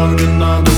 dog did not.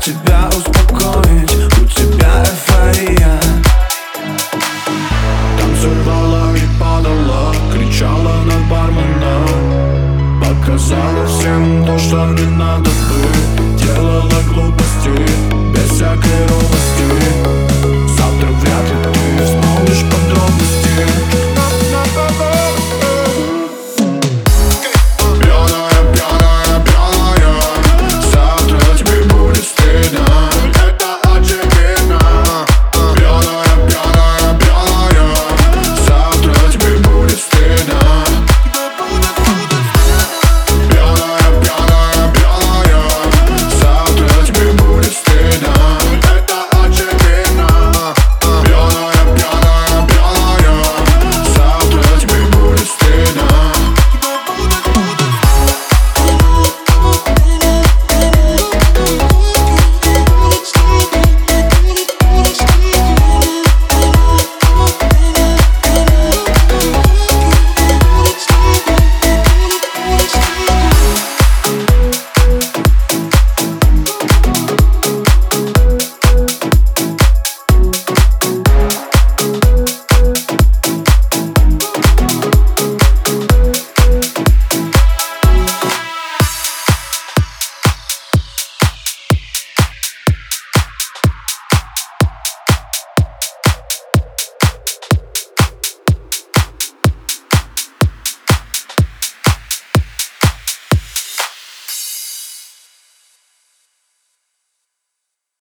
тебя успокоить У тебя эйфория. Танцевала и падала, кричала на бармена Показала всем то, что не надо бы Делала глупости, без всякой робости.